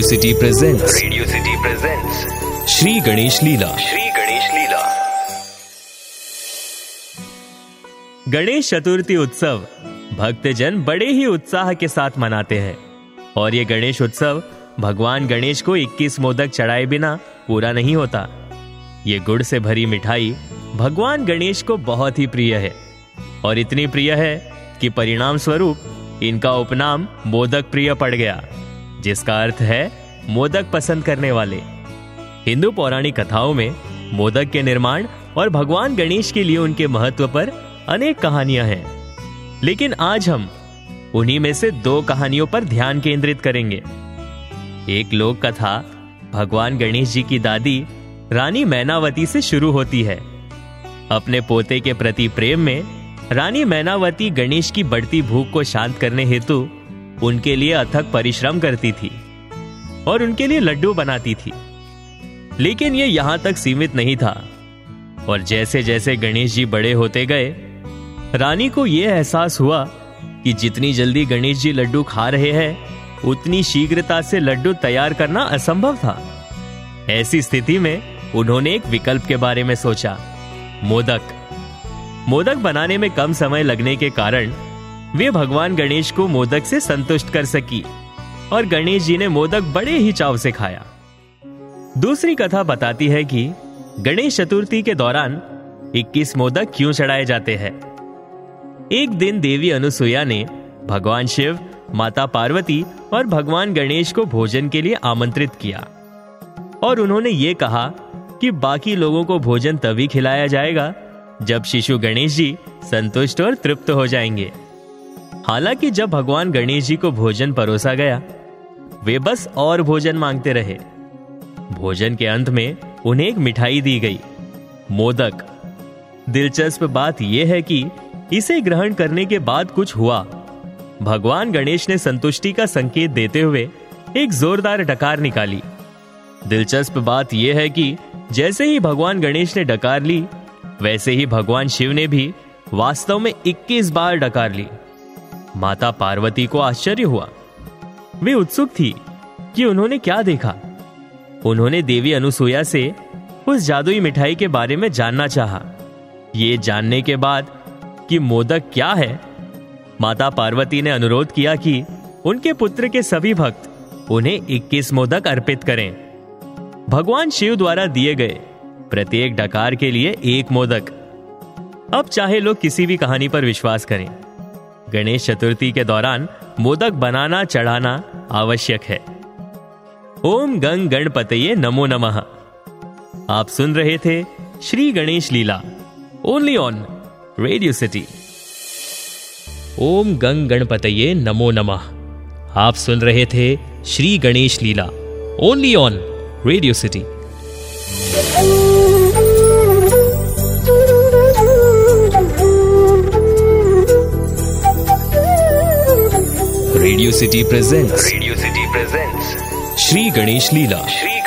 City presents Radio City presents Shri Ganesh Leela. Shri Ganesh Leela. Ganesh Chaturthi उत्सव। भक्तजन बड़े ही उत्साह के साथ मनाते हैं। और ये गणेश उत्सव भगवान गणेश को 21 मोदक चढ़ाए बिना पूरा नहीं होता। ये गुड़ से भरी मिठाई भगवान गणेश को बहुत ही प्रिय है। और इतनी प्रिय है कि परिणाम स्वरूप इनका उपनाम मोदक प्रिय पड़ गया। जिसका अर्थ है मोदक पसंद करने वाले। हिंदू पौराणिक कथाओं में मोदक के निर्माण और भगवान गणेश के लिए उनके महत्व पर अनेक कहानियाँ हैं। लेकिन आज हम उन्हीं में से दो कहानियों पर ध्यान केंद्रित करेंगे। एक लोक कथा, भगवान गणेश जी की दादी, रानी मैनावती से शुरू होती है। अपने पोते के प्रति प्रेम में रानी मैनावती गणेश की बढ़ती भूख को शांत करने हेतु उनके लिए अथक परिश्रम करती थी और उनके लिए लड्डू बनाती थी। लेकिन ये यहाँ तक सीमित नहीं था। और जैसे जैसे गणेश जी बड़े होते गए, रानी को यह एहसास हुआ कि जितनी जल्दी गणेश जी लड्डू खा रहे हैं, उतनी शीघ्रता से लड्डू तैयार करना असंभव था। ऐसी स्थिति में उन्होंने एक विकल्प के बारे में सोचा, मोदक। मोदक बनाने में कम समय लगने के कारण वे भगवान गणेश को मोदक से संतुष्ट कर सकी और गणेश जी ने मोदक बड़े ही चाव से खाया। दूसरी कथा बताती है कि गणेश चतुर्थी के दौरान 21 मोदक क्यों चढ़ाए जाते हैं? एक दिन देवी अनुसुईया ने भगवान शिव, माता पार्वती और भगवान गणेश को भोजन के लिए आमंत्रित किया और उन्होंने ये कहा कि बाकी लोगों को भोजन तभी खिलाया जाएगा जब शिशु गणेश जी संतुष्ट और तृप्त हो जाएँगे। हालाँकि जब भगवान गणेश जी को भोजन परोसा गया, वे बस और भोजन मांगते रहे। भोजन के अंत में उन्हें एक मिठाई दी गई। मोदक। दिलचस्प बात यह है कि इसे ग्रहण करने के बाद कुछ हुआ। भगवान गणेश ने संतुष्टि का संकेत देते हुए एक जोरदार डकार निकाली। दिलचस्प बात यह है कि जैसे ही भगवान गणेश ने डकार ली, वैसे ही भगवान शिव ने भी वास्तव में 21 बार डकार ली। माता पार्वती को आश्चर्य हुआ। वे उत्सुक थी कि उन्होंने क्या देखा। उन्होंने देवी अनुसुईया से उस जादुई मिठाई के बारे में जानना चाहा। ये जानने के बाद कि मोदक क्या है, माता पार्वती ने अनुरोध किया कि उनके पुत्र के सभी भक्त उन्हें 21 मोदक अर्पित करें। भगवान शिव द्वारा दिए गए प्रत्येक डकार के लिए एक मोदक। अब चाहे लोग किसी भी कहानी पर विश्वास करें। गणेश चतुर्थी के दौरान मोदक बनाना, चढ़ाना आवश्यक है। ओम गंग गणपतये नमो नमः। आप सुन रहे थे Shri Ganesh Leela only on Radio City ओम गंग गणपतये नमो नमः। आप सुन रहे थे Shri Ganesh Leela only on Radio City Radio City presents Radio City presents Shri Ganesh Leela. Shri